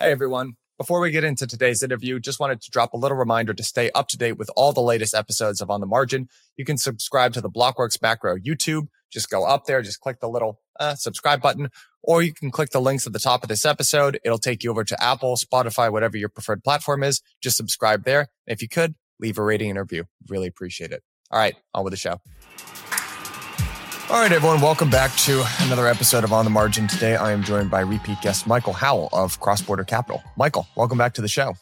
Hey everyone. Before we get into today's interview, just wanted to drop a little reminder to stay up to date with all the latest episodes of On the Margin. You can subscribe to the Blockworks Macro YouTube. Just go up there, just click the little uh, subscribe button, or you can click the links at the top of this episode. It'll take you over to Apple, Spotify, whatever your preferred platform is. Just subscribe there. If you could, leave a rating and review. Really appreciate it. All right, on with the show. All right, everyone, welcome back to another episode of On the Margin. Today, I am joined by repeat guest Michael Howell of CrossBorder Capital. Michael, welcome back to the show.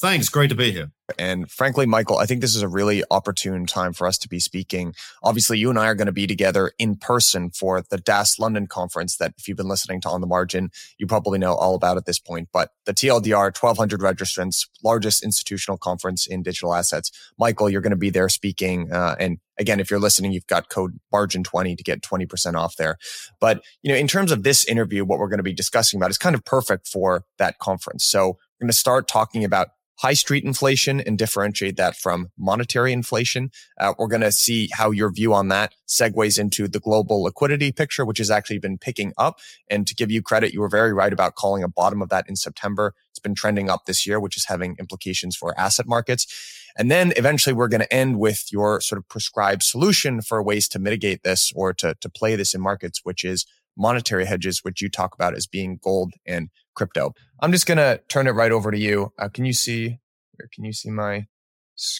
Thanks. Great to be here. And frankly, Michael, I think this is a really opportune time for us to be speaking. Obviously, you and I are going to be together in person for the DAS London conference that if you've been listening to On the Margin, you probably know all about at this point. But the TLDR, 1200 registrants, largest institutional conference in digital assets. Michael, you're going to be there speaking. Uh, and again, if you're listening, you've got code margin 20 to get 20% off there. But, you know, in terms of this interview, what we're going to be discussing about is kind of perfect for that conference. So we're going to start talking about high street inflation and differentiate that from monetary inflation. Uh, we're going to see how your view on that segues into the global liquidity picture, which has actually been picking up. And to give you credit, you were very right about calling a bottom of that in September. It's been trending up this year, which is having implications for asset markets. And then eventually we're going to end with your sort of prescribed solution for ways to mitigate this or to, to play this in markets, which is monetary hedges, which you talk about as being gold and crypto. I'm just going to turn it right over to you. Uh, can you see, can you see my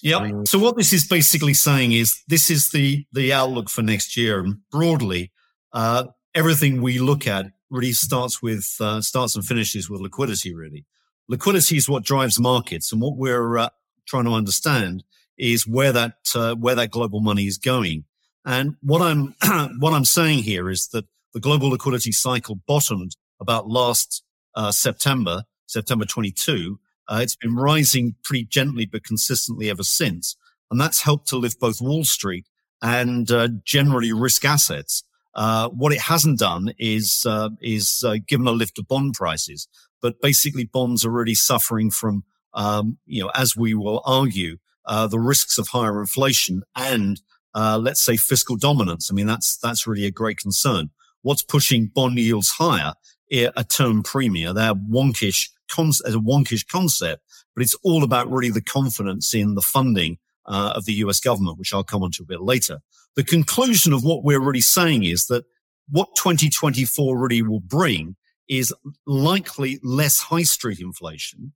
Yeah. So what this is basically saying is this is the, the outlook for next year. And broadly, uh, everything we look at really starts with, uh, starts and finishes with liquidity, really. Liquidity is what drives markets. And what we're uh, trying to understand is where that, uh, where that global money is going. And what I'm, what I'm saying here is that the global liquidity cycle bottomed about last uh, September, September 22. Uh, it's been rising pretty gently but consistently ever since. And that's helped to lift both Wall Street and uh, generally risk assets. Uh, what it hasn't done is uh, is uh, given a lift to bond prices, but basically bonds are really suffering from, um, you know, as we will argue, the risks of higher inflation and let's say fiscal dominance. I mean, that's that's really a great concern what's pushing bond yields higher a term premium. They're wonkish, as a wonkish concept, but it's all about really the confidence in the funding uh, of the US government, which I'll come on to a bit later. The conclusion of what we're really saying is that what 2024 really will bring is likely less high street inflation.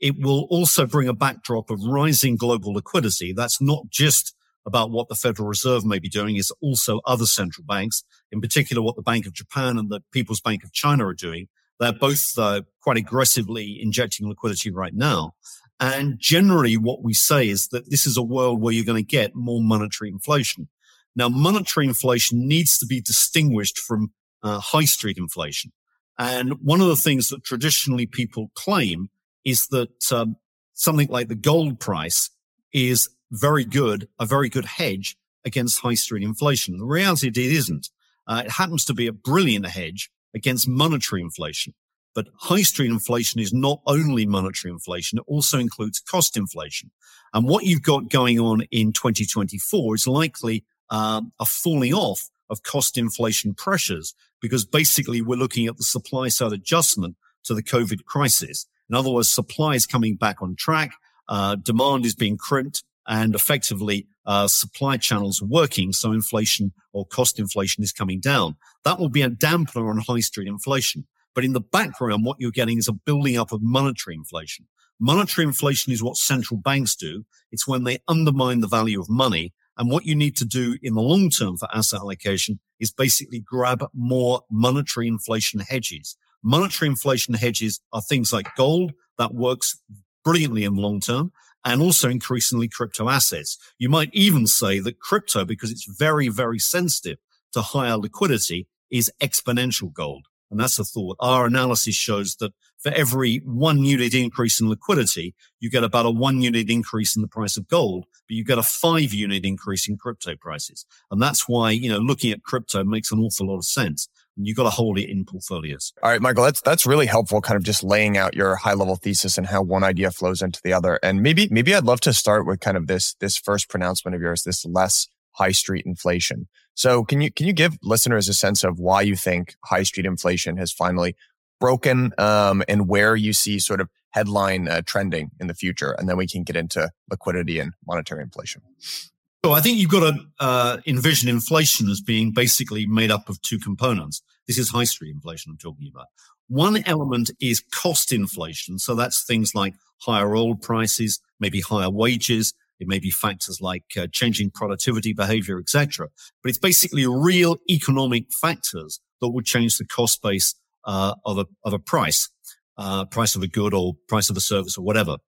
It will also bring a backdrop of rising global liquidity. That's not just about what the Federal Reserve may be doing is also other central banks, in particular what the Bank of Japan and the People's Bank of China are doing. They're both uh, quite aggressively injecting liquidity right now. And generally what we say is that this is a world where you're going to get more monetary inflation. Now, monetary inflation needs to be distinguished from uh, high street inflation. And one of the things that traditionally people claim is that um, something like the gold price is very good, a very good hedge against high street inflation. The reality it isn't. Uh, it happens to be a brilliant hedge against monetary inflation. But high street inflation is not only monetary inflation. It also includes cost inflation. And what you've got going on in 2024 is likely um, a falling off of cost inflation pressures because basically we're looking at the supply side adjustment to the COVID crisis. In other words, supply is coming back on track. Uh, demand is being crimped and effectively uh, supply channels working, so inflation or cost inflation is coming down. That will be a dampener on high street inflation. But in the background, what you're getting is a building up of monetary inflation. Monetary inflation is what central banks do. It's when they undermine the value of money. And what you need to do in the long term for asset allocation is basically grab more monetary inflation hedges. Monetary inflation hedges are things like gold that works brilliantly in the long term and also increasingly crypto assets. You might even say that crypto, because it's very, very sensitive to higher liquidity, is exponential gold. And that's a thought. Our analysis shows that for every one unit increase in liquidity, you get about a one unit increase in the price of gold, but you get a five unit increase in crypto prices. And that's why, you know, looking at crypto makes an awful lot of sense you got to hold it in portfolios. All right, Michael, that's that's really helpful. Kind of just laying out your high level thesis and how one idea flows into the other. And maybe maybe I'd love to start with kind of this this first pronouncement of yours, this less high street inflation. So can you can you give listeners a sense of why you think high street inflation has finally broken um, and where you see sort of headline uh, trending in the future. And then we can get into liquidity and monetary inflation. So I think you've got to uh, envision inflation as being basically made up of two components. This is high street inflation I'm talking about. One element is cost inflation. So that's things like higher oil prices, maybe higher wages. It may be factors like uh, changing productivity behavior, etc. But it's basically real economic factors that would change the cost base uh, of a of a price, uh, price of a good or price of a service or whatever.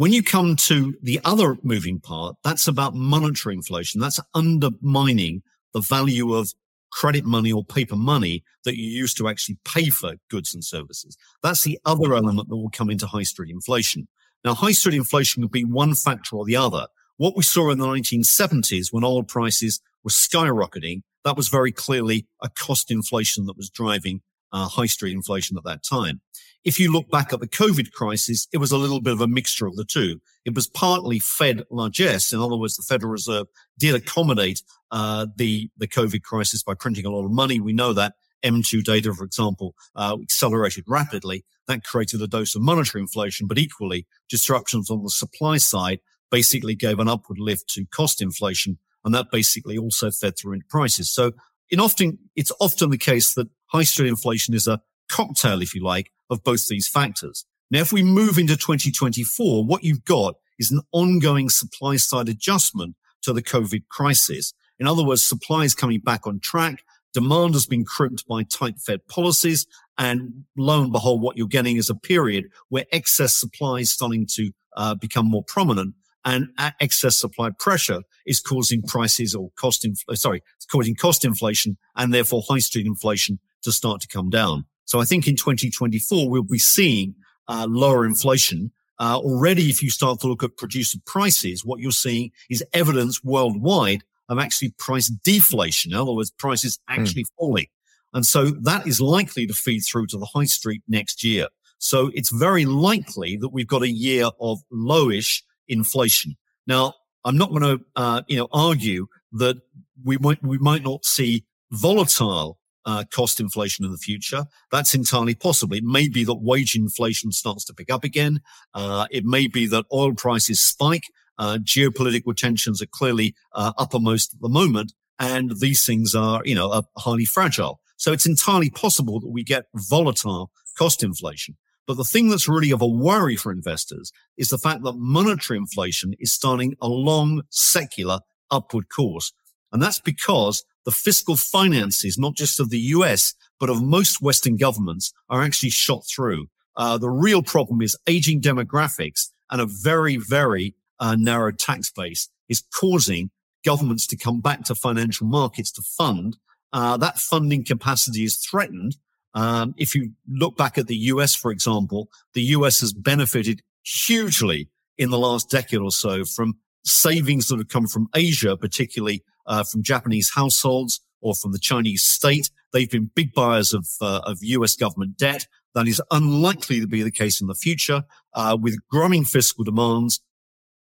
When you come to the other moving part, that's about monetary inflation. That's undermining the value of credit money or paper money that you use to actually pay for goods and services. That's the other element that will come into high street inflation. Now, high street inflation could be one factor or the other. What we saw in the 1970s when oil prices were skyrocketing, that was very clearly a cost inflation that was driving uh, high street inflation at that time. If you look back at the COVID crisis, it was a little bit of a mixture of the two. It was partly Fed largesse. In other words, the Federal Reserve did accommodate uh, the the COVID crisis by printing a lot of money. We know that M2 data, for example, uh, accelerated rapidly. That created a dose of monetary inflation, but equally disruptions on the supply side basically gave an upward lift to cost inflation. And that basically also fed through into prices. So in often, it's often the case that high street inflation is a cocktail, if you like, of both these factors. Now, if we move into 2024, what you've got is an ongoing supply side adjustment to the COVID crisis. In other words, supply is coming back on track. Demand has been crimped by tight Fed policies. And lo and behold, what you're getting is a period where excess supply is starting to uh, become more prominent and excess supply pressure is causing prices or cost, infl- sorry, it's causing cost inflation and therefore high street inflation to start to come down. So I think in 2024, we'll be seeing uh, lower inflation. Uh, already, if you start to look at producer prices, what you're seeing is evidence worldwide of actually price deflation. In other words, prices hmm. actually mm. falling. And so that is likely to feed through to the high street next year. So it's very likely that we've got a year of lowish inflation. Now, I'm not going to, uh, you know, argue that we might, we might not see volatile uh, cost inflation in the future. That's entirely possible. It may be that wage inflation starts to pick up again. Uh, it may be that oil prices spike. Uh, geopolitical tensions are clearly uh, uppermost at the moment, and these things are, you know, are highly fragile. So it's entirely possible that we get volatile cost inflation. But the thing that's really of a worry for investors is the fact that monetary inflation is starting a long secular upward course. And that's because the fiscal finances, not just of the US, but of most Western governments are actually shot through. Uh, the real problem is aging demographics and a very, very uh, narrow tax base is causing governments to come back to financial markets to fund. Uh, that funding capacity is threatened. Um, if you look back at the US, for example, the US has benefited hugely in the last decade or so from savings that have come from Asia, particularly uh, from Japanese households or from the Chinese state. They've been big buyers of, uh, of US government debt. That is unlikely to be the case in the future. Uh, with growing fiscal demands,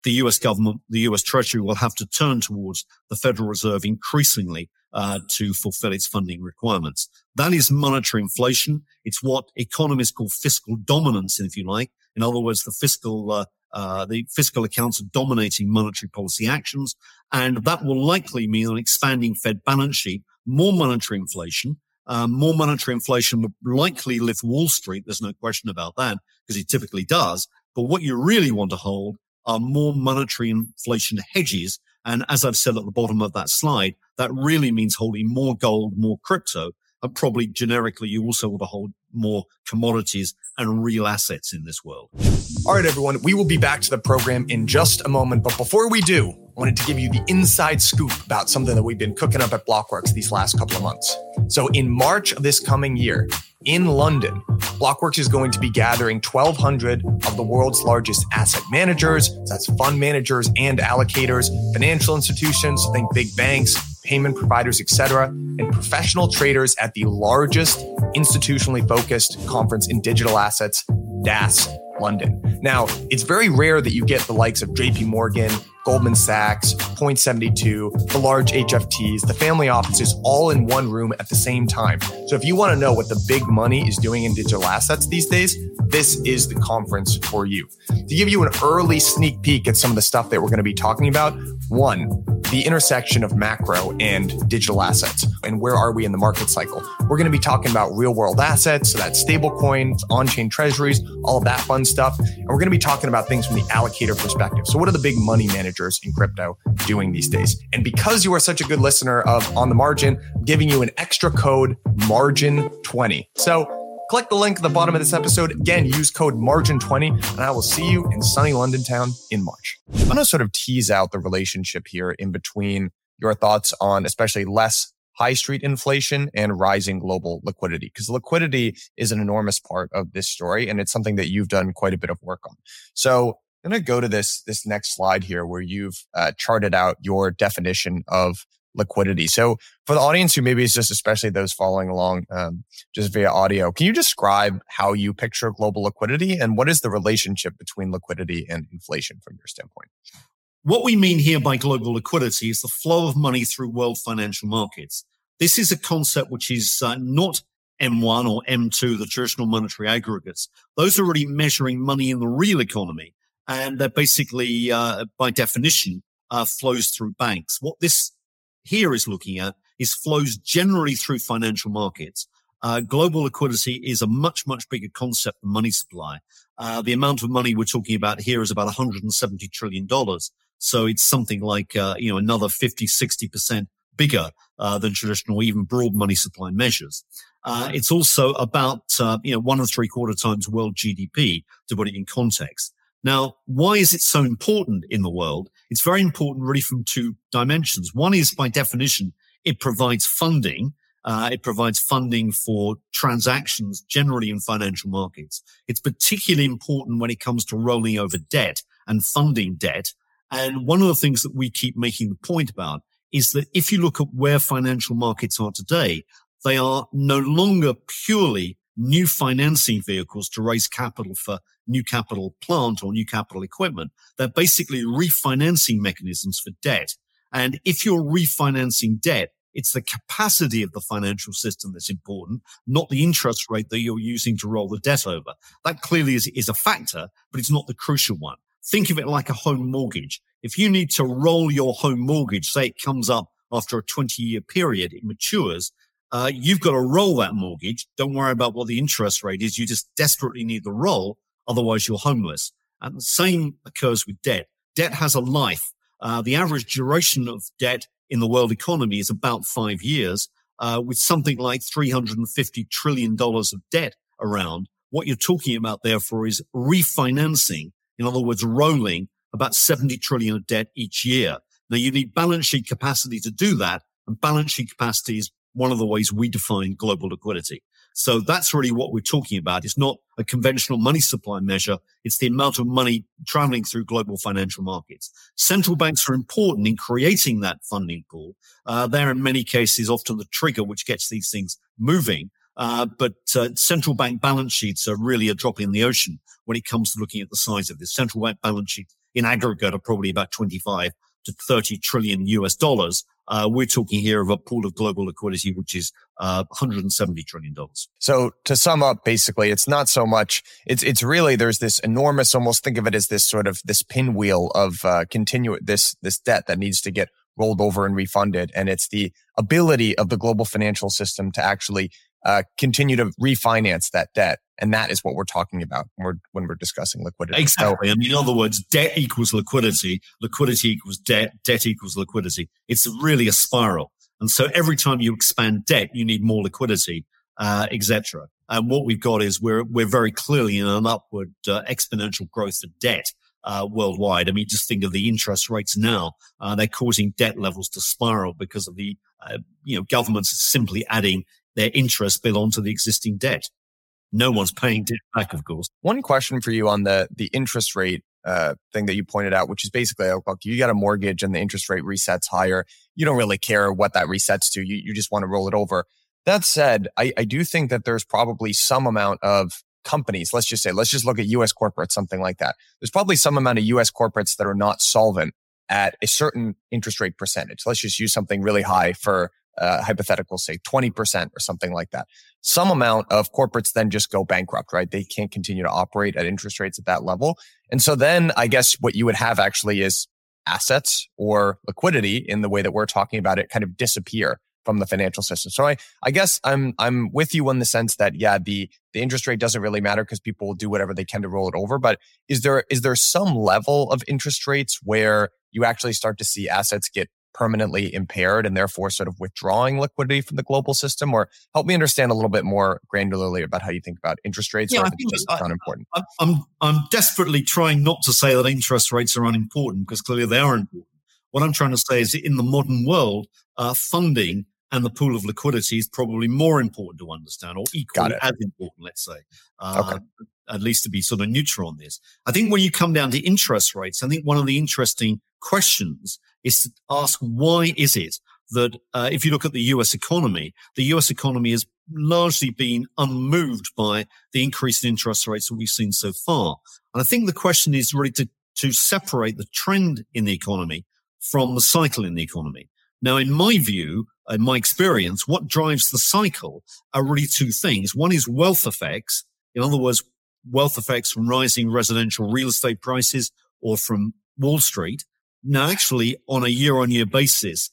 the US government, the US Treasury will have to turn towards the Federal Reserve increasingly uh, to fulfill its funding requirements. That is monetary inflation. It's what economists call fiscal dominance, if you like. In other words, the fiscal uh, uh, the fiscal accounts are dominating monetary policy actions, and that will likely mean an expanding Fed balance sheet, more monetary inflation. Um, more monetary inflation will likely lift Wall Street. There's no question about that because it typically does. But what you really want to hold are more monetary inflation hedges. And as I've said at the bottom of that slide, that really means holding more gold, more crypto, and probably generically, you also want to hold more commodities and real assets in this world. All right, everyone, we will be back to the program in just a moment. But before we do, I wanted to give you the inside scoop about something that we've been cooking up at Blockworks these last couple of months. So, in March of this coming year, in London, Blockworks is going to be gathering 1,200 of the world's largest asset managers. That's fund managers and allocators, financial institutions, think big banks, payment providers, etc., and professional traders at the largest institutionally focused conference in digital assets DAS London. Now, it's very rare that you get the likes of JP Morgan, Goldman Sachs, Point72, the large HFTs, the family offices all in one room at the same time. So if you want to know what the big money is doing in digital assets these days, this is the conference for you. To give you an early sneak peek at some of the stuff that we're going to be talking about, one, the intersection of macro and digital assets and where are we in the market cycle. We're going to be talking about real world assets, so that's stable coins, on chain treasuries, all of that fun stuff. And we're going to be talking about things from the allocator perspective. So, what are the big money managers in crypto doing these days? And because you are such a good listener of On the Margin, I'm giving you an extra code margin20. So, Click the link at the bottom of this episode. Again, use code MARGIN20, and I will see you in sunny London town in March. I'm going to sort of tease out the relationship here in between your thoughts on especially less high street inflation and rising global liquidity because liquidity is an enormous part of this story and it's something that you've done quite a bit of work on. So I'm going to go to this, this next slide here where you've uh, charted out your definition of liquidity. So for the audience who maybe is just especially those following along um, just via audio, can you describe how you picture global liquidity and what is the relationship between liquidity and inflation from your standpoint? What we mean here by global liquidity is the flow of money through world financial markets. This is a concept which is uh, not M1 or M2, the traditional monetary aggregates. Those are already measuring money in the real economy. And they're basically, uh, by definition, uh, flows through banks. What this here is looking at is flows generally through financial markets. Uh, global liquidity is a much, much bigger concept than money supply. Uh, the amount of money we're talking about here is about 170 trillion dollars. So it's something like, uh, you know, another 50, 60% bigger, uh, than traditional, even broad money supply measures. Uh, it's also about, uh, you know, one and three quarter times world GDP to put it in context. Now, why is it so important in the world? It's very important really from two dimensions. One is by definition, it provides funding. Uh, it provides funding for transactions generally in financial markets. It's particularly important when it comes to rolling over debt and funding debt. And one of the things that we keep making the point about is that if you look at where financial markets are today, they are no longer purely new financing vehicles to raise capital for new capital plant or new capital equipment. They're basically refinancing mechanisms for debt. And if you're refinancing debt, it's the capacity of the financial system that's important, not the interest rate that you're using to roll the debt over. That clearly is, is a factor, but it's not the crucial one. Think of it like a home mortgage. If you need to roll your home mortgage, say it comes up after a 20 year period, it matures, uh, you've got to roll that mortgage. Don't worry about what the interest rate is. You just desperately need the roll. Otherwise you're homeless. And the same occurs with debt. Debt has a life. Uh, the average duration of debt in the world economy is about five years, uh, with something like $350 trillion of debt around. What you're talking about therefore is refinancing. In other words, rolling about 70 trillion of debt each year. Now you need balance sheet capacity to do that. And balance sheet capacity is one of the ways we define global liquidity. So that's really what we're talking about. It's not a conventional money supply measure. It's the amount of money traveling through global financial markets. Central banks are important in creating that funding pool. Uh, they're in many cases often the trigger which gets these things moving. Uh, but uh, central bank balance sheets are really a drop in the ocean when it comes to looking at the size of this. Central bank balance sheets in aggregate are probably about 25 to 30 trillion US dollars. Uh, we're talking here of a pool of global liquidity, which is uh, 170 trillion dollars. So to sum up, basically, it's not so much. It's it's really there's this enormous. Almost think of it as this sort of this pinwheel of uh, continue this this debt that needs to get rolled over and refunded, and it's the ability of the global financial system to actually uh, continue to refinance that debt. And that is what we're talking about when we're, when we're discussing liquidity. Exactly. So, I mean, in other words, debt equals liquidity, liquidity equals debt, debt equals liquidity. It's really a spiral. And so every time you expand debt, you need more liquidity, uh, etc. And what we've got is we're, we're very clearly in an upward uh, exponential growth of debt. Uh, worldwide. I mean, just think of the interest rates now. Uh, they're causing debt levels to spiral because of the, uh, you know, governments simply adding their interest bill onto the existing debt. No one's paying it back, of course. One question for you on the the interest rate uh, thing that you pointed out, which is basically, look, you got a mortgage and the interest rate resets higher. You don't really care what that resets to. You, you just want to roll it over. That said, I, I do think that there's probably some amount of companies, let's just say, let's just look at US corporates, something like that. There's probably some amount of US corporates that are not solvent at a certain interest rate percentage. Let's just use something really high for uh, hypothetical, say 20% or something like that. Some amount of corporates then just go bankrupt, right? They can't continue to operate at interest rates at that level. And so then I guess what you would have actually is assets or liquidity in the way that we're talking about it kind of disappear from the financial system. So I, I guess I'm, I'm with you in the sense that, yeah, the, the interest rate doesn't really matter because people will do whatever they can to roll it over. But is there, is there some level of interest rates where you actually start to see assets get permanently impaired and therefore sort of withdrawing liquidity from the global system? Or help me understand a little bit more granularly about how you think about interest rates. Yeah, I think it's unimportant. I, I'm, I'm desperately trying not to say that interest rates are unimportant because clearly they are important. What I'm trying to say is in the modern world, uh, funding and the pool of liquidity is probably more important to understand or equally as important, let's say. Uh, okay. At least to be sort of neutral on this. I think when you come down to interest rates, I think one of the interesting questions is to ask why is it that uh, if you look at the US economy, the US economy has largely been unmoved by the increase in interest rates that we've seen so far. And I think the question is really to, to separate the trend in the economy from the cycle in the economy. Now, in my view, in my experience, what drives the cycle are really two things. One is wealth effects. In other words, wealth effects from rising residential real estate prices or from Wall Street. Now, actually, on a year on year basis,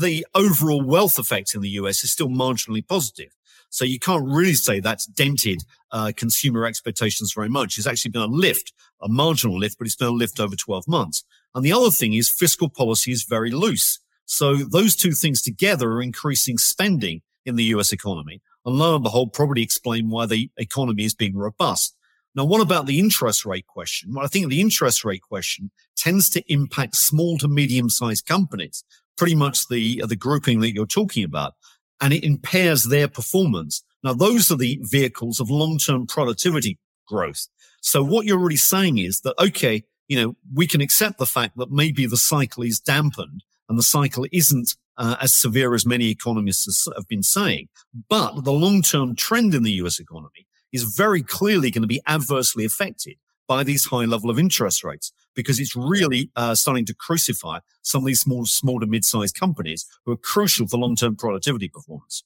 the overall wealth effect in the US is still marginally positive. So you can't really say that's dented uh, consumer expectations very much. It's actually been a lift, a marginal lift, but it's been a lift over 12 months. And the other thing is fiscal policy is very loose. So those two things together are increasing spending in the US economy. And lo and behold, probably explain why the economy is being robust. Now, what about the interest rate question? Well, I think the interest rate question tends to impact small to medium sized companies, pretty much the, the grouping that you're talking about, and it impairs their performance. Now, those are the vehicles of long term productivity growth. So what you're really saying is that, okay, you know, we can accept the fact that maybe the cycle is dampened and the cycle isn't uh, as severe as many economists have been saying. But the long-term trend in the US economy is very clearly going to be adversely affected by these high level of interest rates because it's really uh, starting to crucify some of these small, small to mid-sized companies who are crucial for long-term productivity performance.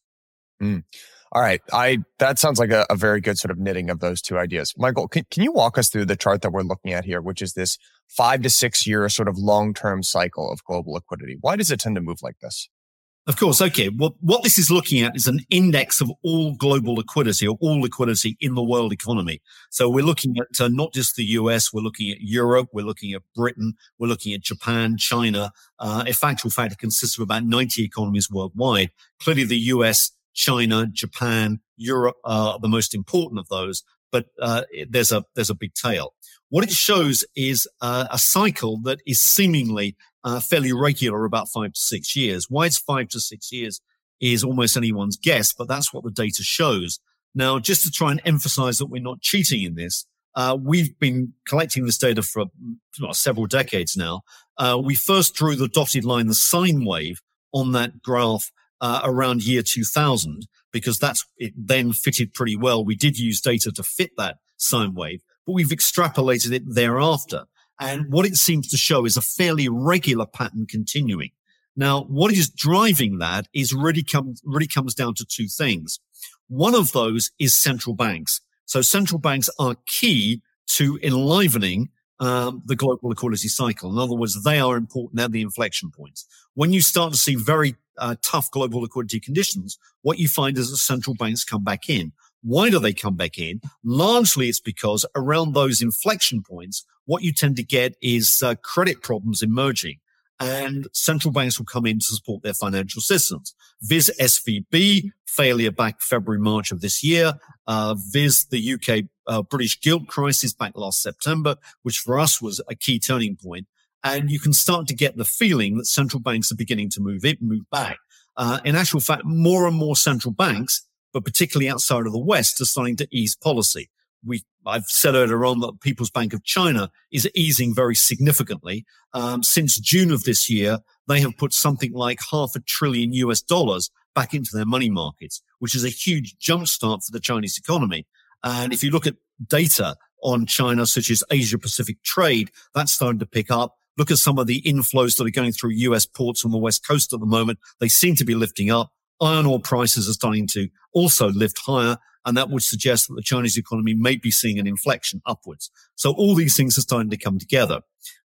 Mm. All right. I that sounds like a, a, very good sort of knitting of those two ideas. Michael, can, can you walk us through the chart that we're looking at here, which is this five to six year sort of long term cycle of global liquidity? Why does it tend to move like this? Of course. Okay. Well, what this is looking at is an index of all global liquidity or all liquidity in the world economy. So we're looking at uh, not just the US, we're looking at Europe, we're looking at Britain, we're looking at Japan, China. Uh, in fact, fact, it consists of about 90 economies worldwide. Clearly the US China, Japan, Europe are the most important of those, but uh, there's a there's a big tail. What it shows is uh, a cycle that is seemingly uh, fairly regular, about five to six years. Why it's five to six years is almost anyone's guess, but that's what the data shows. Now, just to try and emphasize that we're not cheating in this, uh, we've been collecting this data for well, several decades now. Uh, we first drew the dotted line, the sine wave on that graph uh, around year 2000 because that's it then fitted pretty well. We did use data to fit that sine wave, but we've extrapolated it thereafter. And what it seems to show is a fairly regular pattern continuing. Now, what is driving that is really comes really comes down to two things. One of those is central banks. So central banks are key to enlivening um, the global liquidity cycle. In other words, they are important at the inflection points. When you start to see very uh, tough global liquidity conditions, what you find is that central banks come back in. Why do they come back in? Largely, it's because around those inflection points, what you tend to get is uh, credit problems emerging and central banks will come in to support their financial systems. Viz SVB failure back February, March of this year. Uh, Viz the UK uh, British gilt crisis back last September, which for us was a key turning point. And you can start to get the feeling that central banks are beginning to move it, move back. Uh, in actual fact, more and more central banks, but particularly outside of the West, are starting to ease policy. We, I've said earlier on that People's Bank of China is easing very significantly. Um, since June of this year, they have put something like half a trillion US dollars back into their money markets, which is a huge jumpstart for the Chinese economy. And if you look at data on China, such as Asia Pacific trade, that's starting to pick up. Look at some of the inflows that are going through US ports on the West Coast at the moment. They seem to be lifting up. Iron ore prices are starting to also lift higher. And that would suggest that the Chinese economy may be seeing an inflection upwards. So all these things are starting to come together.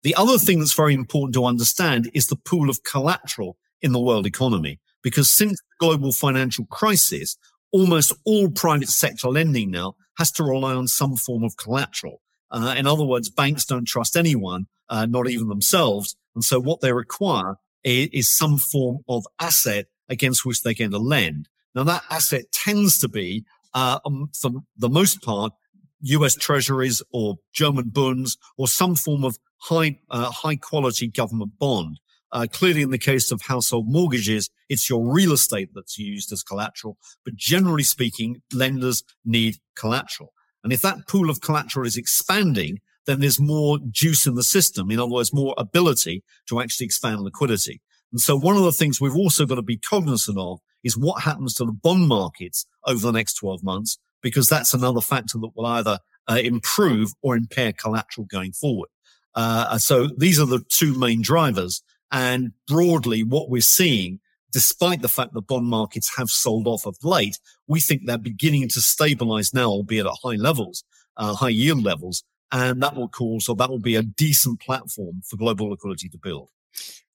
The other thing that's very important to understand is the pool of collateral in the world economy. Because since the global financial crisis, almost all private sector lending now has to rely on some form of collateral. Uh, in other words, banks don't trust anyone, uh, not even themselves. And so what they require is, is some form of asset against which they're going to lend. Now that asset tends to be, uh, um, for the most part, US treasuries or German bonds or some form of high, uh, high quality government bond. Uh, clearly, in the case of household mortgages, it's your real estate that's used as collateral. But generally speaking, lenders need collateral. And if that pool of collateral is expanding, then there's more juice in the system. In other words, more ability to actually expand liquidity. And so one of the things we've also got to be cognizant of is what happens to the bond markets over the next 12 months, because that's another factor that will either uh, improve or impair collateral going forward. Uh, so these are the two main drivers. And broadly, what we're seeing, despite the fact that bond markets have sold off of late, we think they're beginning to stabilize now, albeit at high levels, uh, high yield levels. And that will cause, or that will be a decent platform for global liquidity to build.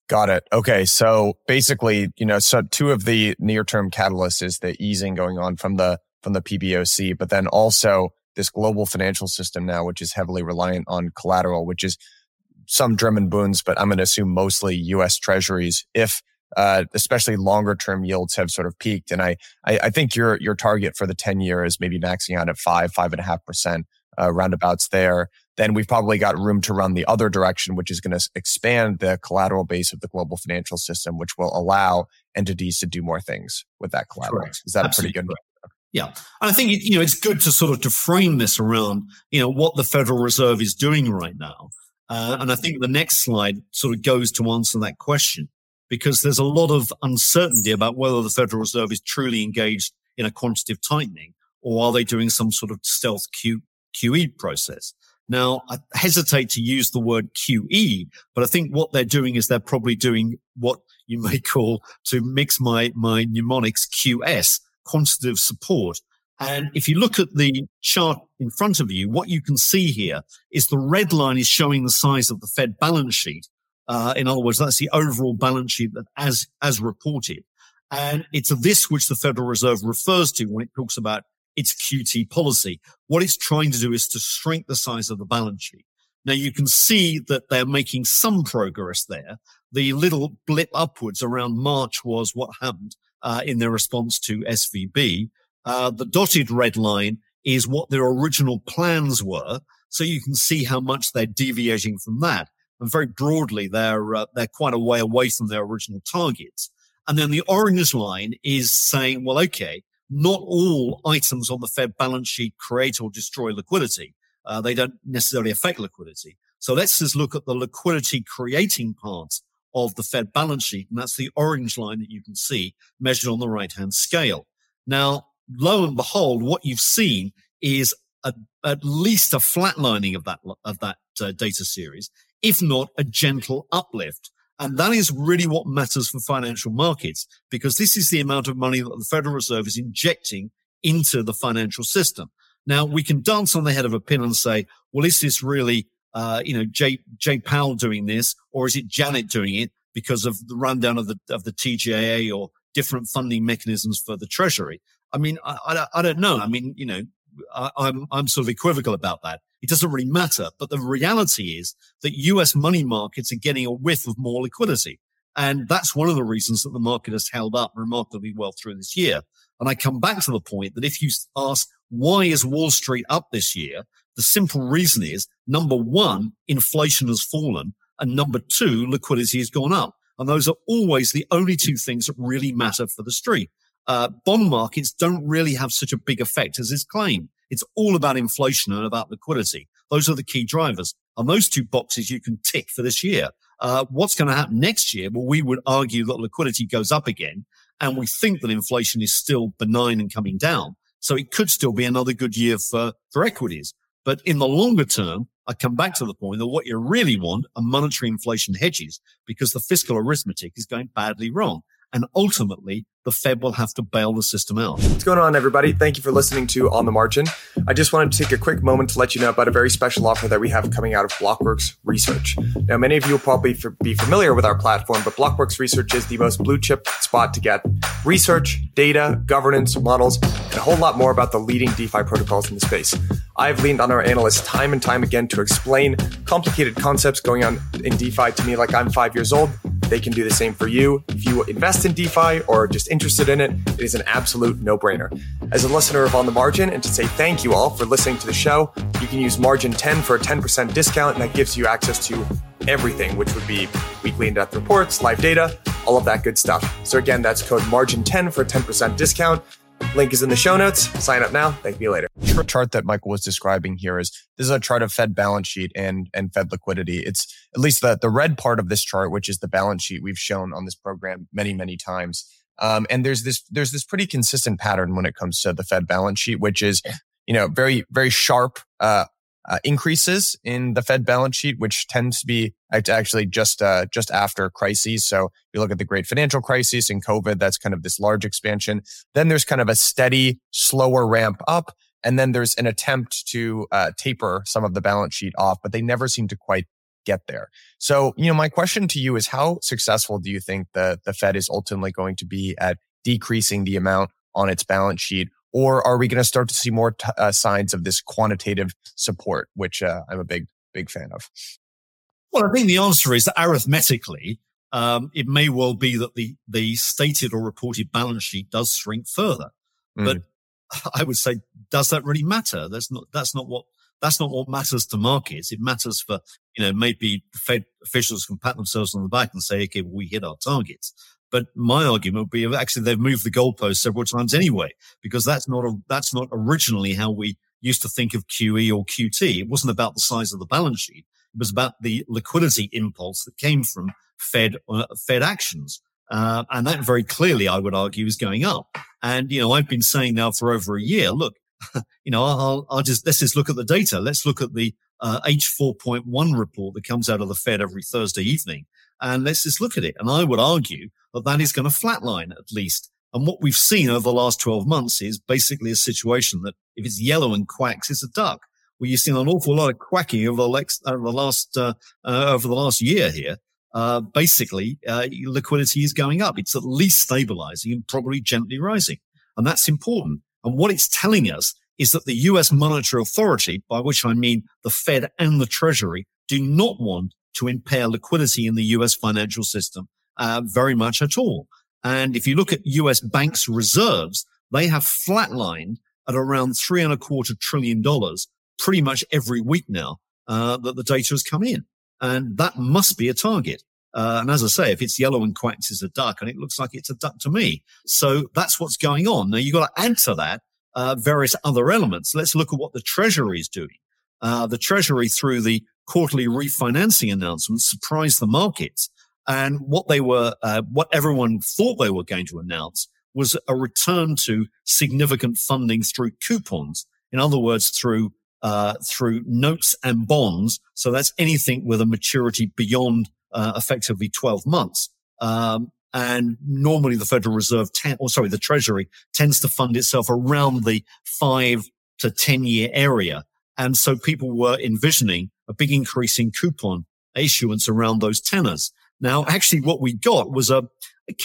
Got it. Okay. So basically, you know, so two of the near term catalysts is the easing going on from the, from the PBOC, but then also this global financial system now, which is heavily reliant on collateral, which is some German bonds, but I'm going to assume mostly U.S. Treasuries. If uh, especially longer term yields have sort of peaked, and I, I, I think your your target for the ten year is maybe maxing out at five five and a half percent uh, roundabouts there. Then we've probably got room to run the other direction, which is going to expand the collateral base of the global financial system, which will allow entities to do more things with that collateral. Correct. Is that Absolutely a pretty good? Yeah. And I think, you know, it's good to sort of to frame this around, you know, what the Federal Reserve is doing right now. Uh, and I think the next slide sort of goes to answer that question because there's a lot of uncertainty about whether the Federal Reserve is truly engaged in a quantitative tightening or are they doing some sort of stealth Q, QE process. Now, I hesitate to use the word QE, but I think what they're doing is they're probably doing what you may call to mix my, my mnemonics QS, quantitative support. And if you look at the chart in front of you, what you can see here is the red line is showing the size of the Fed balance sheet. Uh, in other words, that's the overall balance sheet that as, as reported. And it's this which the Federal Reserve refers to when it talks about its QT policy. What it's trying to do is to shrink the size of the balance sheet. Now you can see that they're making some progress there. The little blip upwards around March was what happened uh, in their response to SVB. Uh, the dotted red line is what their original plans were. So you can see how much they're deviating from that. Very broadly, they're, uh, they're quite a way away from their original targets. And then the orange line is saying, well, okay, not all items on the Fed balance sheet create or destroy liquidity. Uh, they don't necessarily affect liquidity. So let's just look at the liquidity creating part of the Fed balance sheet. And that's the orange line that you can see measured on the right hand scale. Now, lo and behold, what you've seen is a, at least a flatlining of that, of that uh, data series, if not a gentle uplift. And that is really what matters for financial markets because this is the amount of money that the Federal Reserve is injecting into the financial system. Now we can dance on the head of a pin and say, well, is this really, uh, you know, Jay, Jay Powell doing this or is it Janet doing it because of the rundown of the, of the TGA or different funding mechanisms for the treasury? I mean, I, I, I don't know. I mean, you know, I, I'm, I'm sort of equivocal about that. It doesn't really matter. But the reality is that US money markets are getting a whiff of more liquidity. And that's one of the reasons that the market has held up remarkably well through this year. And I come back to the point that if you ask, why is Wall Street up this year? The simple reason is number one, inflation has fallen. And number two, liquidity has gone up. And those are always the only two things that really matter for the street uh, bond markets don't really have such a big effect as is claimed. It's all about inflation and about liquidity. Those are the key drivers. And those two boxes you can tick for this year. Uh, what's going to happen next year? Well, we would argue that liquidity goes up again. And we think that inflation is still benign and coming down. So it could still be another good year for, for equities. But in the longer term, I come back to the point that what you really want are monetary inflation hedges because the fiscal arithmetic is going badly wrong. And ultimately, the Fed will have to bail the system out. What's going on, everybody? Thank you for listening to On the Margin. I just wanted to take a quick moment to let you know about a very special offer that we have coming out of Blockworks Research. Now, many of you will probably be familiar with our platform, but Blockworks Research is the most blue chip spot to get research, data, governance, models, and a whole lot more about the leading DeFi protocols in the space. I've leaned on our analysts time and time again to explain complicated concepts going on in DeFi to me like I'm five years old they can do the same for you. If you invest in DeFi or are just interested in it, it is an absolute no brainer. As a listener of On the Margin, and to say thank you all for listening to the show, you can use Margin 10 for a 10% discount, and that gives you access to everything, which would be weekly in depth reports, live data, all of that good stuff. So, again, that's code Margin 10 for a 10% discount. Link is in the show notes. Sign up now. Thank you later. The chart that Michael was describing here is this is a chart of Fed balance sheet and and Fed liquidity. It's at least the the red part of this chart, which is the balance sheet we've shown on this program many many times. Um, and there's this there's this pretty consistent pattern when it comes to the Fed balance sheet, which is you know very very sharp uh, uh, increases in the Fed balance sheet, which tends to be actually just uh, just after crises. So if you look at the great financial crisis and COVID, that's kind of this large expansion. Then there's kind of a steady, slower ramp up, and then there's an attempt to uh, taper some of the balance sheet off, but they never seem to quite get there. So you know, my question to you is, how successful do you think the the Fed is ultimately going to be at decreasing the amount on its balance sheet? Or are we going to start to see more t- uh, signs of this quantitative support, which uh, I'm a big, big fan of? Well, I think the answer is that arithmetically, um, it may well be that the the stated or reported balance sheet does shrink further, mm. but I would say, does that really matter? That's not that's not what that's not what matters to markets. It matters for you know maybe Fed officials can pat themselves on the back and say, okay, well, we hit our targets. But my argument would be actually they've moved the goalpost several times anyway, because that's not a, that's not originally how we used to think of QE or QT. It wasn't about the size of the balance sheet. It was about the liquidity impulse that came from Fed uh, Fed actions. Uh, and that very clearly, I would argue, is going up. And, you know, I've been saying now for over a year, look, you know, I'll, I'll just, let's just look at the data. Let's look at the uh, H4.1 report that comes out of the Fed every Thursday evening. And let's just look at it. And I would argue that that is going to flatline at least. And what we've seen over the last 12 months is basically a situation that if it's yellow and quacks, it's a duck. Well, you've seen an awful lot of quacking over the, over the last, uh, uh, over the last year here. Uh, basically, uh, liquidity is going up. It's at least stabilizing and probably gently rising. And that's important. And what it's telling us is that the US monetary authority, by which I mean the Fed and the Treasury, do not want to impair liquidity in the US financial system uh, very much at all. And if you look at US banks reserves, they have flatlined at around three and a quarter trillion dollars pretty much every week now uh, that the data has come in. And that must be a target. Uh, and as I say, if it's yellow and quacks is a duck, and it looks like it's a duck to me. So that's what's going on. Now you've got to add to that uh, various other elements. Let's look at what the Treasury is doing. Uh, the Treasury, through the quarterly refinancing announcements, surprised the markets and what they were, uh, what everyone thought they were going to announce was a return to significant funding through coupons. In other words, through uh, through notes and bonds. So that's anything with a maturity beyond uh, effectively 12 months. Um, and normally the Federal Reserve, ten, or sorry, the Treasury tends to fund itself around the five to 10 year area. And so people were envisioning a big increase in coupon issuance around those tenors. Now, actually, what we got was a,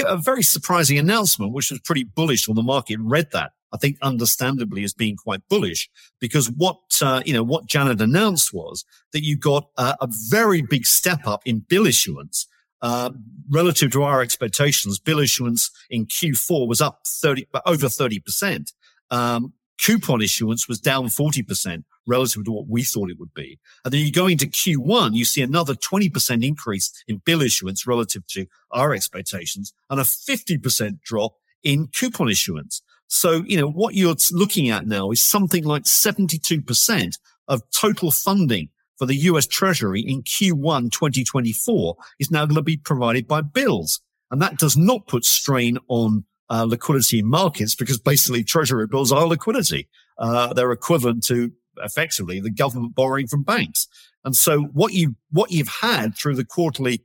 a very surprising announcement, which was pretty bullish on the market. Read that. I think understandably as being quite bullish because what, uh, you know, what Janet announced was that you got a very big step up in bill issuance. Uh, relative to our expectations, bill issuance in Q4 was up 30, over 30%. Um, coupon issuance was down 40% relative to what we thought it would be. And then you go into Q1, you see another 20% increase in bill issuance relative to our expectations and a 50% drop in coupon issuance. So, you know, what you're looking at now is something like 72% of total funding for the US Treasury in Q1 2024 is now going to be provided by bills. And that does not put strain on uh, liquidity in markets because basically treasury bills are liquidity. Uh, they're equivalent to effectively the government borrowing from banks. And so what you, what you've had through the quarterly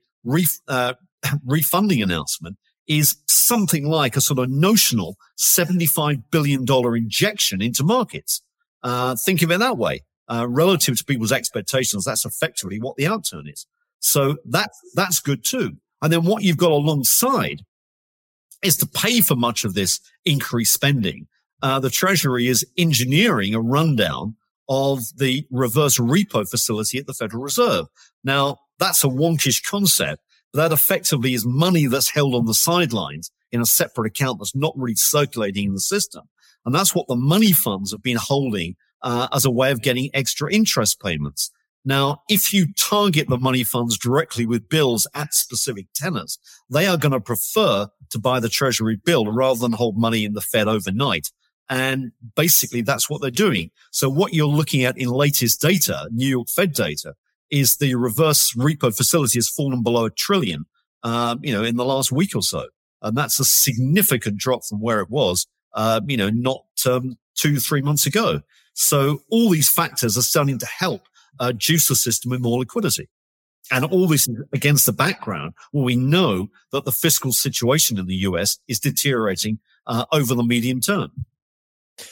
uh, refunding announcement is something like a sort of notional $75 billion injection into markets. Uh, think of it that way. Uh, relative to people's expectations, that's effectively what the outturn is. So that, that's good too. And then what you've got alongside is to pay for much of this increased spending. Uh, the Treasury is engineering a rundown of the reverse repo facility at the Federal Reserve. Now, that's a wonkish concept, that effectively is money that's held on the sidelines in a separate account that's not really circulating in the system. And that's what the money funds have been holding uh, as a way of getting extra interest payments. Now, if you target the money funds directly with bills at specific tenors, they are going to prefer to buy the treasury bill rather than hold money in the Fed overnight. And basically that's what they're doing. So what you're looking at in latest data, New York Fed data, is the reverse repo facility has fallen below a trillion, um, you know, in the last week or so. And that's a significant drop from where it was, uh, you know, not um, two, three months ago. So all these factors are starting to help uh, juice system with more liquidity. And all this is against the background where we know that the fiscal situation in the US is deteriorating uh, over the medium term.